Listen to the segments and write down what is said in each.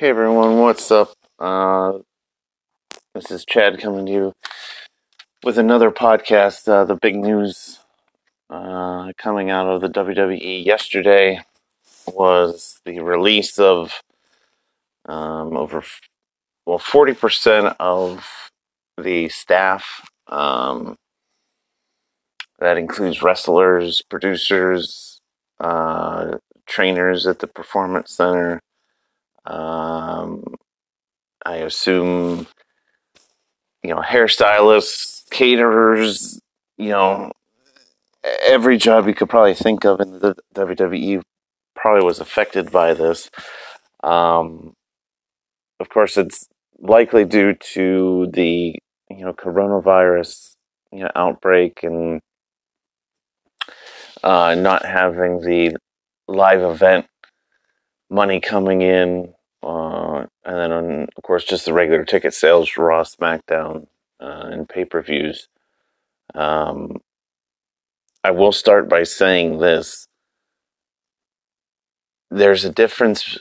Hey everyone, what's up? Uh, this is Chad coming to you with another podcast. Uh, the big news uh, coming out of the WWE yesterday was the release of um, over well forty percent of the staff. Um, that includes wrestlers, producers, uh, trainers at the performance center. Um, I assume, you know, hairstylists, caterers, you know, every job you could probably think of in the WWE probably was affected by this. Um, of course, it's likely due to the, you know, coronavirus, you know, outbreak and uh, not having the live event money coming in, uh, and then on, of course just the regular ticket sales for Raw, SmackDown, uh, and pay per views. Um, I will start by saying this: there's a difference,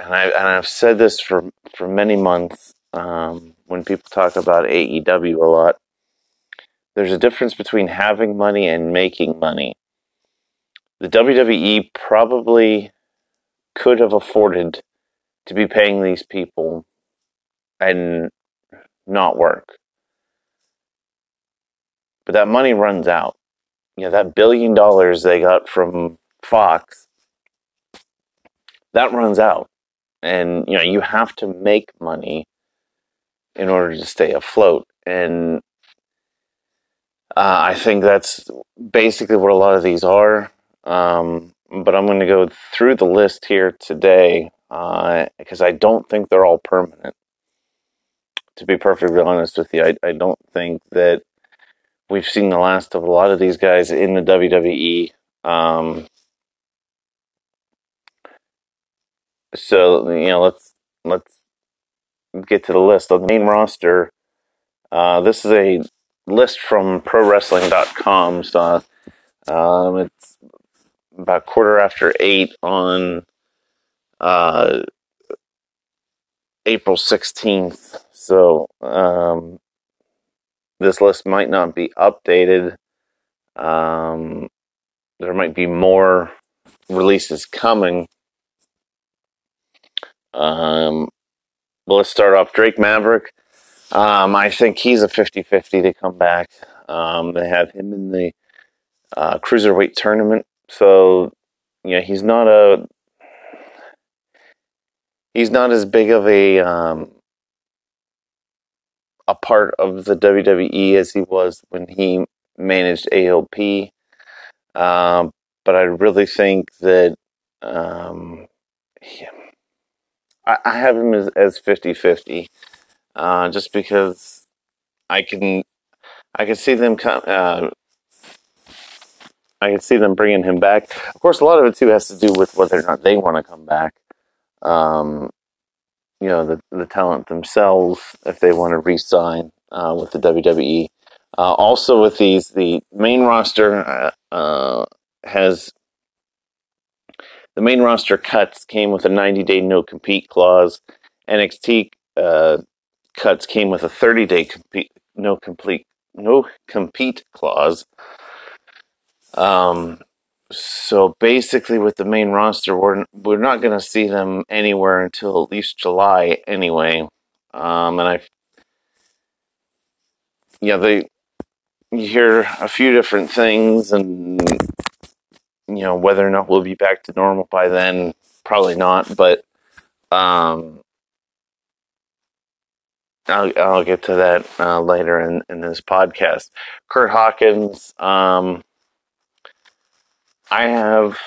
and I and I've said this for for many months. Um, when people talk about AEW a lot, there's a difference between having money and making money. The WWE probably could have afforded to be paying these people and not work. But that money runs out. You know, that billion dollars they got from Fox, that runs out. And, you know, you have to make money in order to stay afloat. And uh, I think that's basically what a lot of these are. Um, but I'm going to go through the list here today uh, because I don't think they're all permanent. To be perfectly honest with you, I, I don't think that we've seen the last of a lot of these guys in the WWE. Um, so you know, let's let's get to the list on the main roster. Uh, this is a list from ProWrestling.com. So um, it's about quarter after eight on uh, April 16th. So um, this list might not be updated. Um, there might be more releases coming. Um, let's start off Drake Maverick. Um, I think he's a 50 50 to come back. Um, they have him in the uh, cruiserweight tournament so you know he's not a he's not as big of a um, a part of the WWE as he was when he managed AOP. Um, but I really think that um, I, I, have him as, as 50-50 uh, just because I can I can see them come, uh, I can see them bringing him back. Of course, a lot of it too has to do with whether or not they want to come back. Um, you know, the the talent themselves, if they want to re-sign uh, with the WWE. Uh, also, with these, the main roster uh, uh has the main roster cuts came with a 90 day no compete clause. NXT uh, cuts came with a 30 day compete no complete no compete clause. Um, so basically, with the main roster, we're we're not going to see them anywhere until at least July anyway. Um, and I, yeah, they you hear a few different things, and you know whether or not we'll be back to normal by then, probably not. But um, I'll, I'll get to that uh, later in, in this podcast. Kurt Hawkins. Um, I have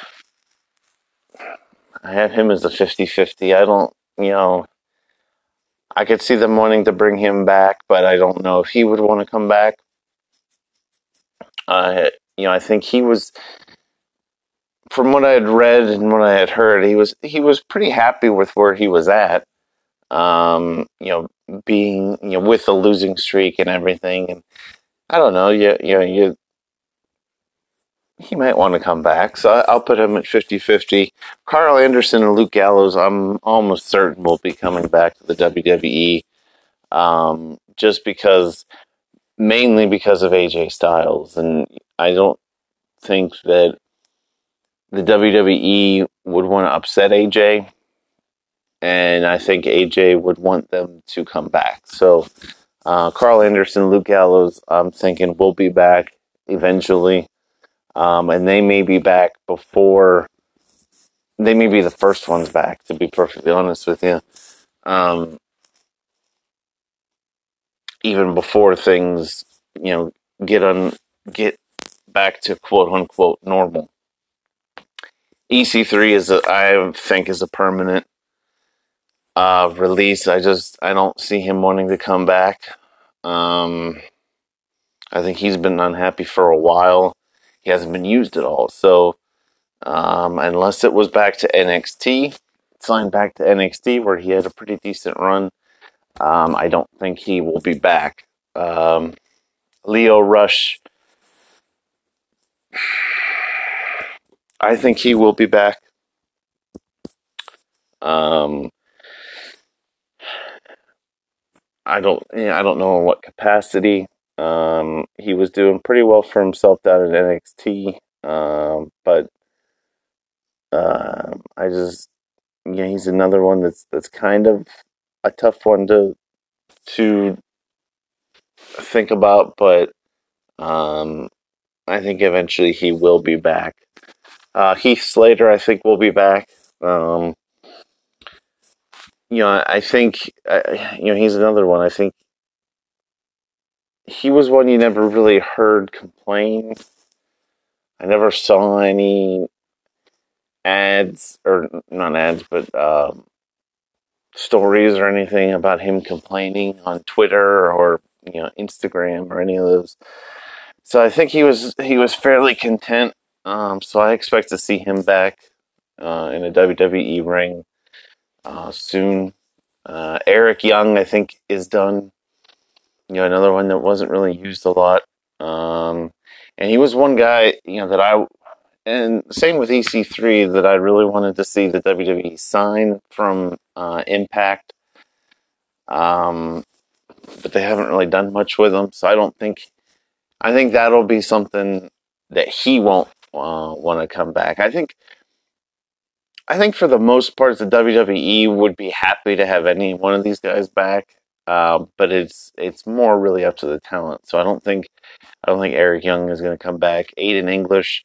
I have him as a 50-50. I don't, you know, I could see them wanting to bring him back, but I don't know if he would want to come back. Uh, you know, I think he was from what I had read and what I had heard, he was he was pretty happy with where he was at. Um, you know, being you know with the losing streak and everything, and I don't know, you you know you he might want to come back. So I'll put him at 50 50. Karl Anderson and Luke Gallows, I'm almost certain will be coming back to the WWE um, just because, mainly because of AJ Styles. And I don't think that the WWE would want to upset AJ. And I think AJ would want them to come back. So uh, Karl Anderson, Luke Gallows, I'm thinking will be back eventually. Um, and they may be back before they may be the first ones back. To be perfectly honest with you, um, even before things you know get on get back to quote unquote normal. EC3 is a, I think is a permanent uh, release. I just I don't see him wanting to come back. Um, I think he's been unhappy for a while he hasn't been used at all. So um, unless it was back to NXT, signed back to NXT where he had a pretty decent run, um, I don't think he will be back. Um, Lio Rush, I think he will be back. Um, I don't, I don't know in what capacity. Um, he was doing pretty well for himself down in NXT, um, but uh, I just yeah, he's another one that's that's kind of a tough one to to think about, but um, I think eventually he will be back. Uh, Heath Slater, I think, will be back. Um, you know, I think uh, you know he's another one. I think he was one you never really heard complain. I never saw any ads or not ads, but um, stories or anything about him complaining on Twitter or you know Instagram or any of those. So I think he was he was fairly content. Um, so I expect to see him back uh, in a WWE ring uh, soon. Uh, Eric Young, I think, is done you know, another one that wasn't really used a lot. Um, and he was one guy, you know, that I, and same with EC3, that I really wanted to see the WWE sign from uh, Impact. Um, but they haven't really done much with him, so I don't think, I think that'll be something that he won't uh, want to come back. I think, I think for the most part, the WWE would be happy to have any one of these guys back. Uh, but it's it's more really up to the talent. So I don't think I don't think Eric Young is going to come back. Aiden English,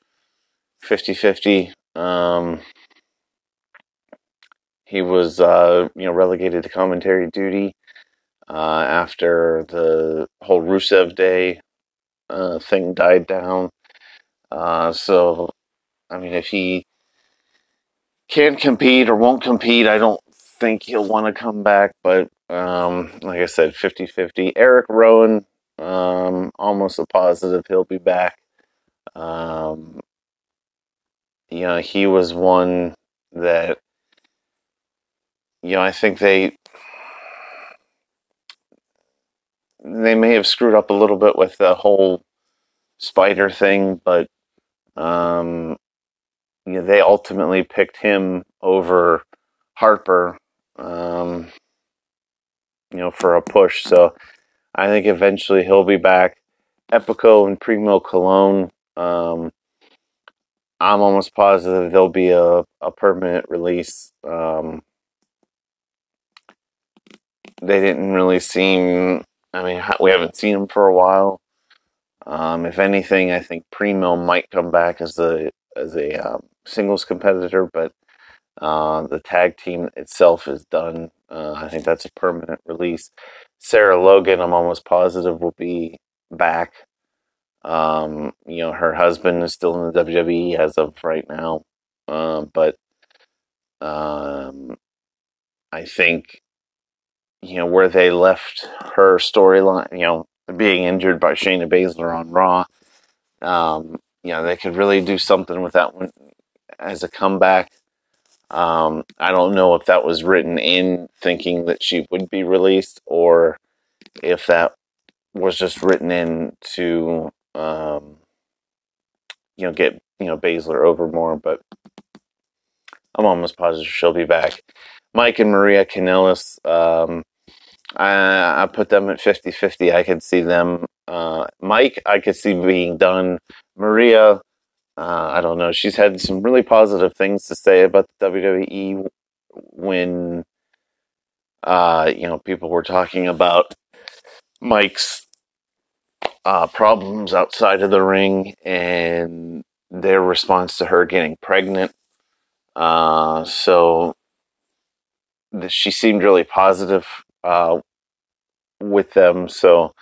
50-50. Um, he was uh, you know relegated to commentary duty uh, after the whole Rusev Day uh, thing died down. Uh, so I mean, if he can't compete or won't compete, I don't think he'll want to come back. But um, like I said, 50 50. Eric Rowan, um, almost a positive he'll be back. Um, you know, he was one that, you know, I think they. They may have screwed up a little bit with the whole spider thing, but um, you know, they ultimately picked him over Harper. Um, you know, for a push. So I think eventually he'll be back. Epico and Primo Colón. Um, I'm almost positive there'll be a, a permanent release. Um, they didn't really seem. I mean, we haven't seen them for a while. Um, if anything, I think Primo might come back as a as a um, singles competitor, but uh, the tag team itself is done. Uh, I think that's a permanent release. Sarah Logan, I'm almost positive, will be back. Um, you know, her husband is still in the WWE as of right now, uh, but um, I think you know where they left her storyline. You know, being injured by Shayna Baszler on Raw. Um, you know, they could really do something with that one as a comeback. Um, I don't know if that was written in thinking that she would be released or if that was just written in to, um, you know, get you know Baszler over more, but I'm almost positive she'll be back. Mike and Maria Kanellis, um, I, I put them at 50 50. I could see them. Uh, Mike, I could see being done. Maria, uh, I don't know. She's had some really positive things to say about the WWE when, uh, you know, people were talking about Mike's uh, problems outside of the ring and their response to her getting pregnant. Uh, so she seemed really positive uh, with them. So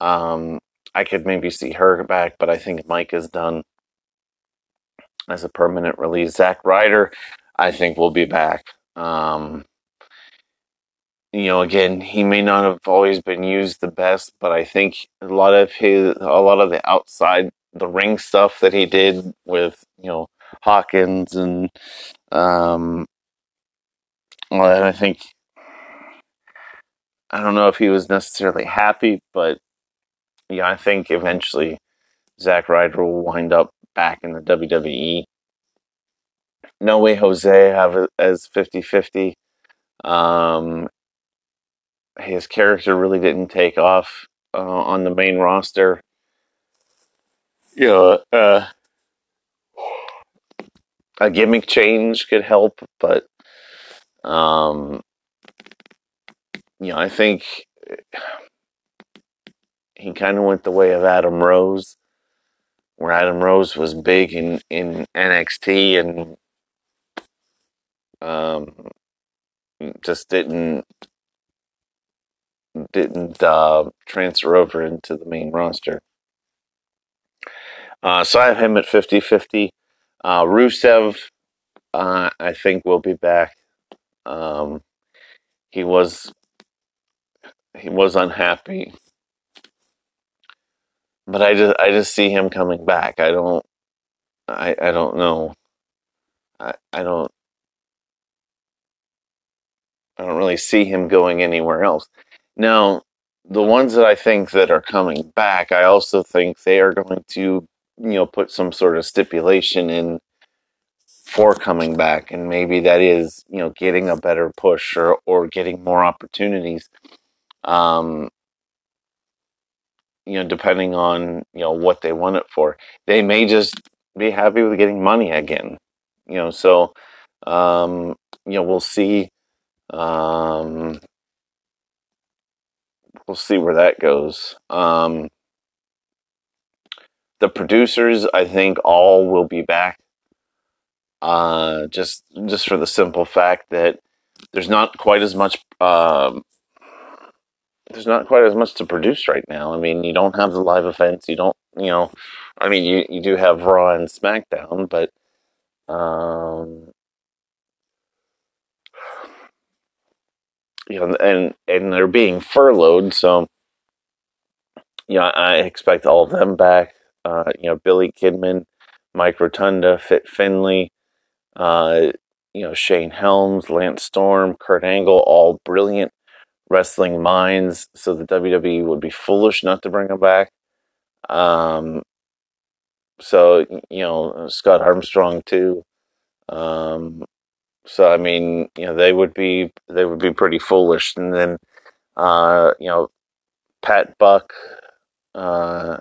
um, I could maybe see her back, but I think Mike is done as a permanent release. Zack Ryder, I think, will be back. Um, you know, again, he may not have always been used the best, but I think a lot of his, a lot of the outside the ring stuff that he did with, you know, Hawkins and, um, well, I think, I don't know if he was necessarily happy, but yeah, I think eventually Zack Ryder will wind up back in the WWE. No way Jose have as 50 50. Um, his character really didn't take off uh, on the main roster. You know, uh, a gimmick change could help, but um, you know, I think he kind of went the way of Adam Rose, where Adam Rose was big in in NXT and um, just didn't didn't uh, transfer over into the main roster. Uh, so I have him at 50 50. Uh, Rusev, uh, I think, will be back. Um, he was he was unhappy, but I just I just see him coming back. I don't I I don't know. I I don't I don't really see him going anywhere else. Now, the ones that I think that are coming back, I also think they are going to, you know, put some sort of stipulation in for coming back, and maybe that is, you know, getting a better push or or getting more opportunities. Um, you know, depending on you know what they want it for, they may just be happy with getting money again. You know, so um, you know we'll see. Um, we'll see where that goes. Um, the producers, I think, all will be back. Uh, just just for the simple fact that there's not quite as much. Um, there's not quite as much to produce right now. I mean, you don't have the live events. You don't, you know, I mean, you you do have Raw and SmackDown, but um, you know, and and they're being furloughed, so yeah, I expect all of them back. Uh, you know, Billy Kidman, Mike Rotunda, Fit Finlay, uh, you know, Shane Helms, Lance Storm, Kurt Angle, all brilliant wrestling minds. So the WWE would be foolish not to bring them back. Um, so you know, Scott Armstrong too. Um, so I mean, you know, they would be they would be pretty foolish. And then, uh, you know, Pat Buck, uh,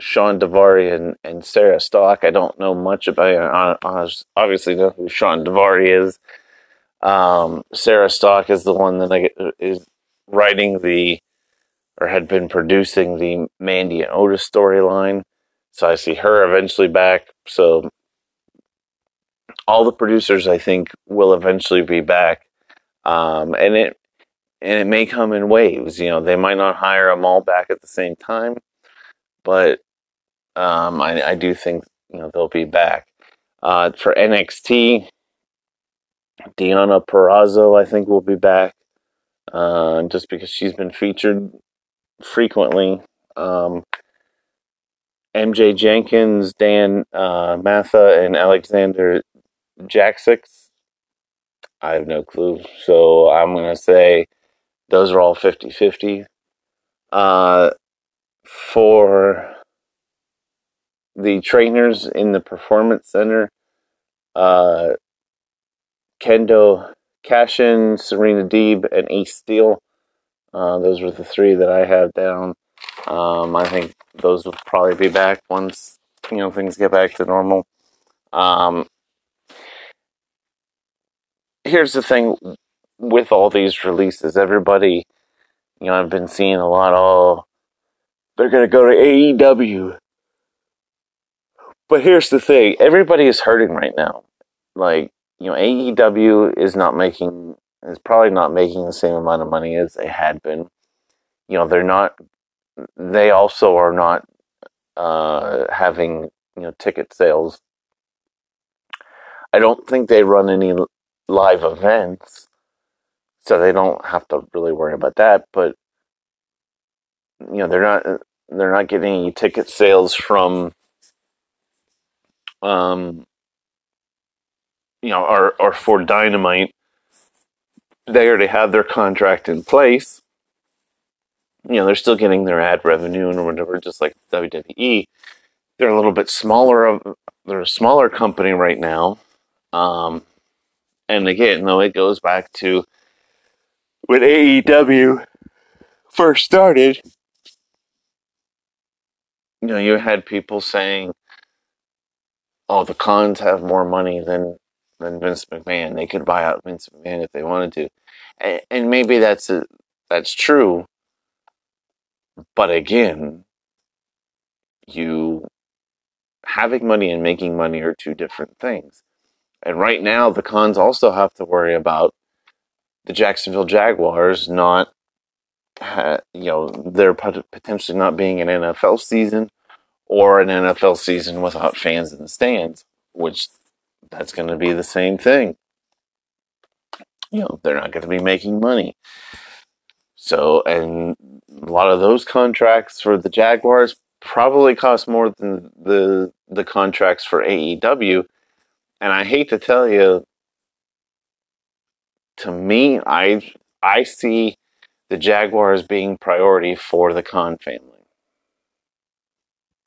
Shawn Daivari, and, and Sarah Stock. I don't know much about. I obviously know who Shawn Daivari is. Um, Sarah Stock is the one that I, is writing the or had been producing the Mandy and Otis storyline. So I see her eventually back. So all the producers I think will eventually be back, um, and it and it may come in waves. You know, they might not hire them all back at the same time, but um, I, I, do think you know they'll be back. Uh, for NXT, Deonna Purrazzo I think will be back, uh, just because she's been featured frequently. Um, MJ Jenkins, Dan uh, Matha, and Alexander Jack? I have no clue. So I'm going to say those are all 50 50. Uh, for the trainers in the performance center, uh, Kendo Kashin, Serena Deeb, and Ace Steel. Uh, those were the three that I have down. Um, I think those will probably be back once you know things get back to normal. Um, here's the thing with all these releases, everybody, you know, I've been seeing a lot. Oh, they're gonna go to AEW. But here's the thing: everybody is hurting right now. Like you know, AEW is not making is probably not making the same amount of money as they had been. You know, they're not. They also are not uh, having you know ticket sales. I don't think they run any live events, so they don't have to really worry about that. But you know, they're not they're not getting any ticket sales from um you know, or or for Dynamite. They already have their contract in place. You know, they're still getting their ad revenue and whatever, just like WWE. They're a little bit smaller of they're a smaller company right now. Um, and again, though, it goes back to when AEW first started. You know, you had people saying, "Oh, the Khans have more money than than Vince McMahon. They could buy out Vince McMahon if they wanted to," and, and maybe that's a, that's true. But again, you having money and making money are two different things. And right now, the Khans also have to worry about the Jacksonville Jaguars not, you know, they're potentially not being an NFL season or an NFL season without fans in the stands, which that's going to be the same thing. You know, they're not going to be making money. So, and a lot of those contracts for the Jaguars probably cost more than the the contracts for AEW and I hate to tell you, to me, I I see the Jaguars being priority for the Khan family.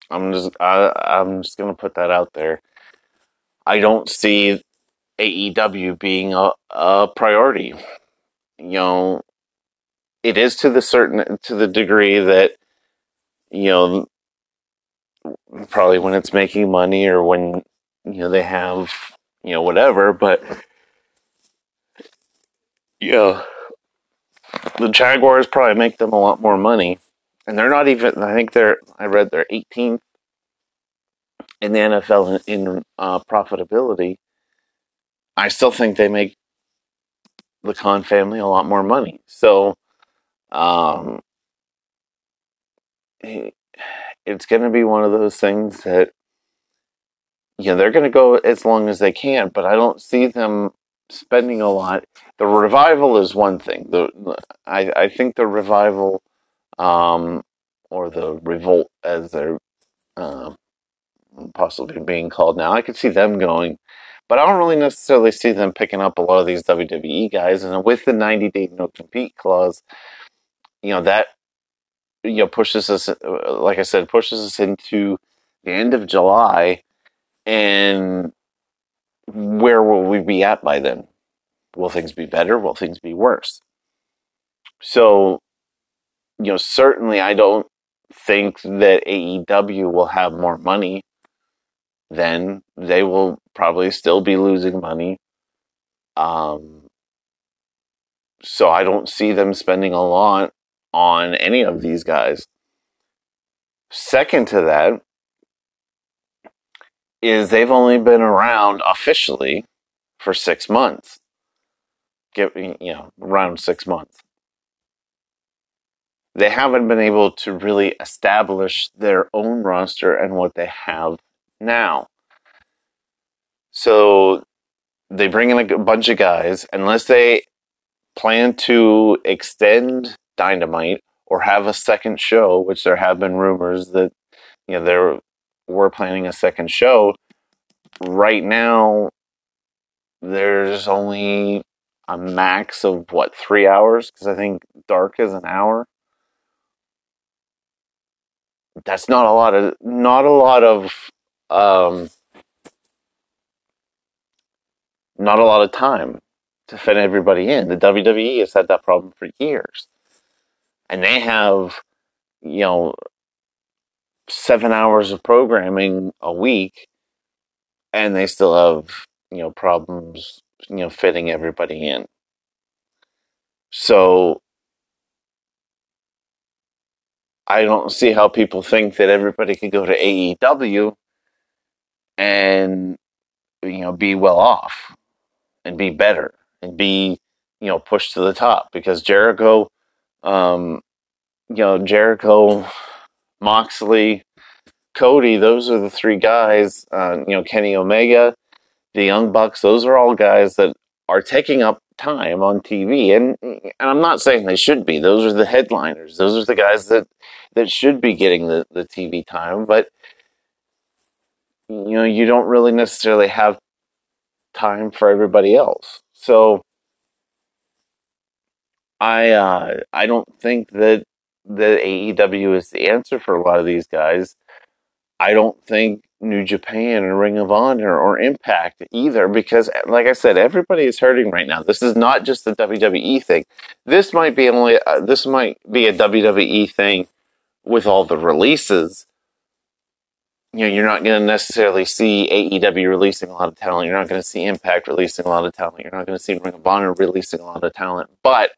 I'm just I, I'm just gonna put that out there. I don't see AEW being a, a priority. You know, it is to the certain to the degree that you know probably when it's making money or when you know they have you know whatever but you know the jaguars probably make them a lot more money and they're not even i think they're i read they're 18th in the nfl in, in uh, profitability i still think they make the Khan family a lot more money so um it's going to be one of those things that you know they're going to go as long as they can, but I don't see them spending a lot. The revival is one thing. The I, I think the revival, um, or the revolt as they're uh, possibly being called now, I could see them going, but I don't really necessarily see them picking up a lot of these WWE guys. And with the ninety day no compete clause, you know that you know pushes us, uh, like I said, pushes us into the end of July and where will we be at by then? Will things be better? Will things be worse? So, you know, certainly I don't think that AEW will have more money. Then they will probably still be losing money. Um, so I don't see them spending a lot on any of these guys. Second to that, is they've only been around officially for six months. Give you know around six months. They haven't been able to really establish their own roster and what they have now. So they bring in a bunch of guys, unless they plan to extend Dynamite or have a second show, which there have been rumors that you know they were planning a second show. Right now, there's only a max of what three hours because I think dark is an hour. That's not a lot of not a lot of um, not a lot of time to fit everybody in. The WWE has had that problem for years. And they have, you know, seven hours of programming a week, and they still have, you know, problems, you know, fitting everybody in. So I don't see how people think that everybody could go to AEW and you know be well off and be better and be you know pushed to the top because Jericho, um, you know Jericho, Moxley, Cody, those are the three guys. Uh, you know Kenny Omega, the Young Bucks. Those are all guys that are taking up time on TV, and and I'm not saying they should be. Those are the headliners. Those are the guys that that should be getting the the TV time, but you know you don't really necessarily have time for everybody else. So I uh, I don't think that that AEW is the answer for a lot of these guys. I don't think New Japan or Ring of Honor or Impact either, because like I said, everybody is hurting right now. This is not just the WWE thing. This might be only uh, this might be a WWE thing with all the releases, you know, you're not going to necessarily see AEW releasing a lot of talent. You're not going to see Impact releasing a lot of talent. You're not going to see Ring of Honor releasing a lot of talent. But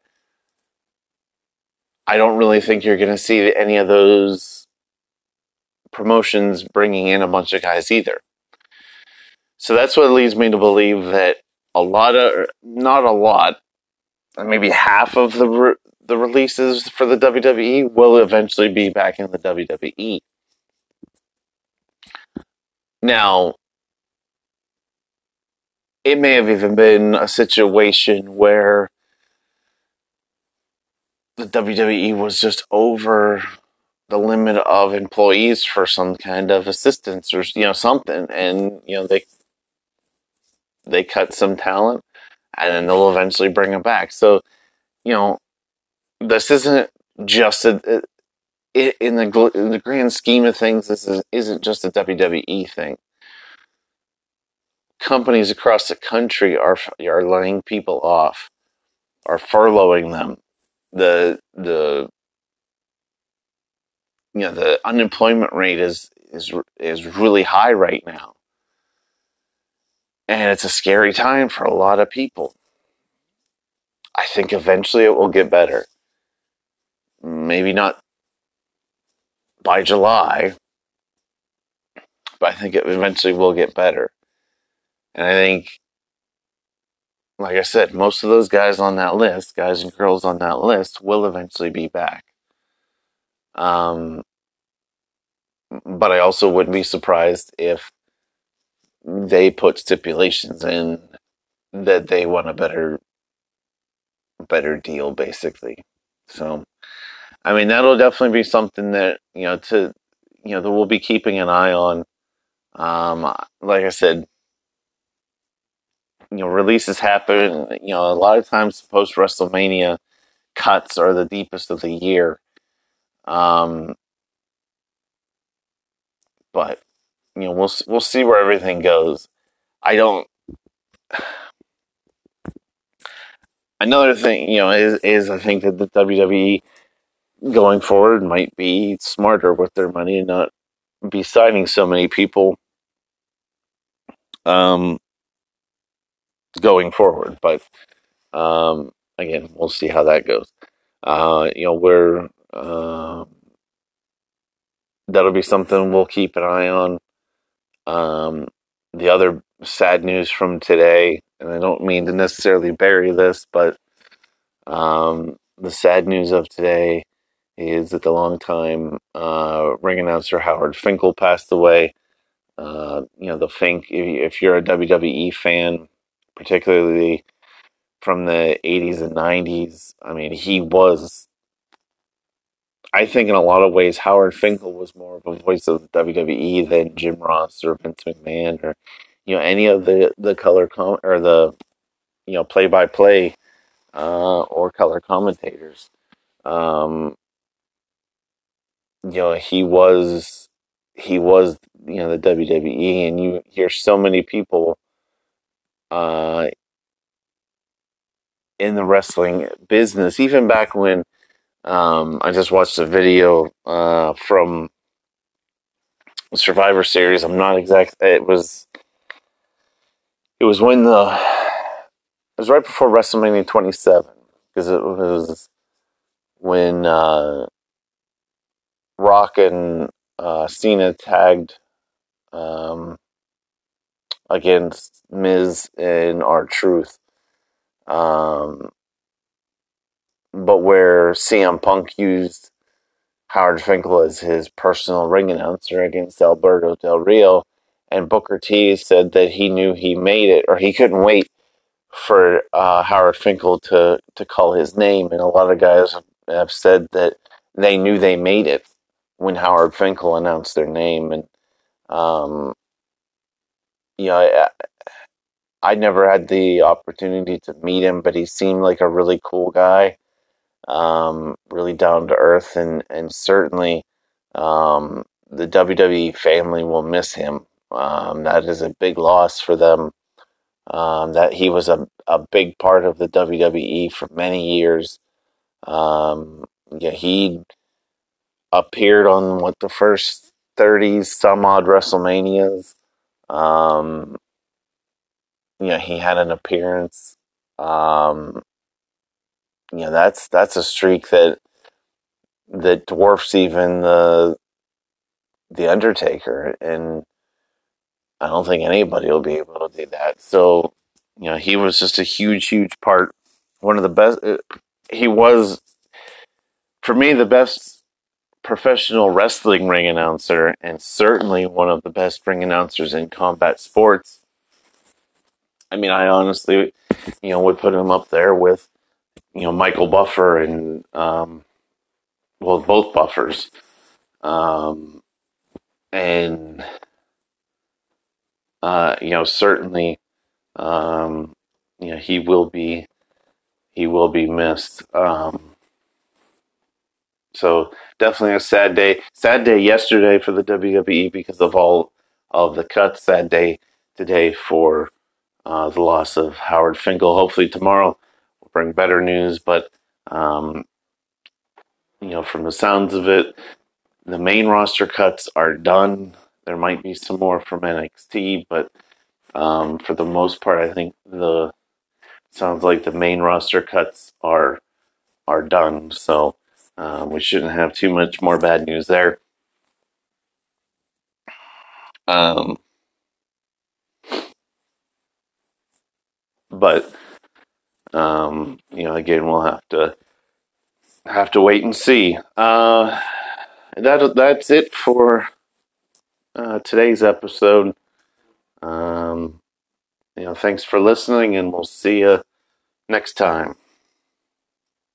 I don't really think you're going to see any of those promotions bringing in a bunch of guys either. So that's what leads me to believe that a lot of, not a lot, maybe half of the re- the releases for the WWE will eventually be back in the WWE. Now, it may have even been a situation where the WWE was just over the limit of employees for some kind of assistance or you know something. And you know they they cut some talent and then they'll eventually bring them back. So you know this isn't just a, in the in the grand scheme of things, this is, isn't just a WWE thing. Companies across the country are are laying people off, are furloughing them. The the you know the unemployment rate is is is really high right now, and it's a scary time for a lot of people. I think eventually it will get better. Maybe not by July, but I think it eventually will get better. And I think, like I said, most of those guys on that list, guys and girls on that list, will eventually be back. Um, but I also wouldn't be surprised if they put stipulations in that they want a better better deal basically. So I mean, that'll definitely be something that you know to you know that we'll be keeping an eye on. Um, like I said, you know, releases happen. You know, a lot of times post WrestleMania cuts are the deepest of the year. Um, but you know, we'll we'll see where everything goes. I don't. Another thing, you know, is is I think that the WWE going forward might be smarter with their money and not be signing so many people um, going forward. But um, again, we'll see how that goes. Uh, you know, we're uh, that'll be something we'll keep an eye on. Um, the other sad news from today, and I don't mean to necessarily bury this, but um, the sad news of today is that the longtime uh, ring announcer Howard Finkel passed away. Uh, you know, the Fink, if you're a WWE fan, particularly from the 80s and 90s, I mean, he was, I think, in a lot of ways, Howard Finkel was more of a voice of the WWE than Jim Ross or Vince McMahon or, you know, any of the, the color com or the, you know, play by play or color commentators. Um, you know, he was he was, you know, the WWE, and you hear so many people uh, in the wrestling business, even back when um, I just watched a video uh, from Survivor Series. I'm not exact. It was it was when the it was right before WrestleMania 27 because it was when uh, Rock and uh, Cena tagged um, against Miz and R-Truth. Um, but where CM Punk used Howard Finkel as his personal ring announcer against Alberto Del Rio, and Booker T said that he knew he made it, or he couldn't wait for uh, Howard Finkel to to call his name, and a lot of guys have said that they knew they made it when Howard Finkel announced their name, and um, you know, I, I never had the opportunity to meet him, but he seemed like a really cool guy, um, really down to earth, and and certainly um, the WWE family will miss him. Um, that is a big loss for them. Um, that he was a, a big part of the WWE for many years. Um, yeah, he appeared on what the first 30 some odd WrestleManias. Um, you know, he had an appearance. Um, you know, that's that's a streak that that dwarfs even the the Undertaker, and I don't think anybody will be able to do that. So, you know, he was just a huge, huge part. One of the best. Uh, he was, for me, the best professional wrestling ring announcer, and certainly one of the best ring announcers in combat sports. I mean, I honestly, you know, would put him up there with, you know, Michael Buffer and, um, well, both Buffers, um, and uh, you know, certainly, um, you know, he will be, he will be missed. Um, so definitely a sad day. Sad day yesterday for the WWE because of all of the cuts. Sad day today for uh, the loss of Howard Finkel. Hopefully tomorrow will bring better news. But um, you know, from the sounds of it, the main roster cuts are done. There might be some more from NXT, but um, for the most part, I think the sounds like the main roster cuts are are done. So um, we shouldn't have too much more bad news there. Um, but um, you know, again, we'll have to have to wait and see. Uh, that that's it for uh, today's episode. Um, you know, thanks for listening, and we'll see you next time.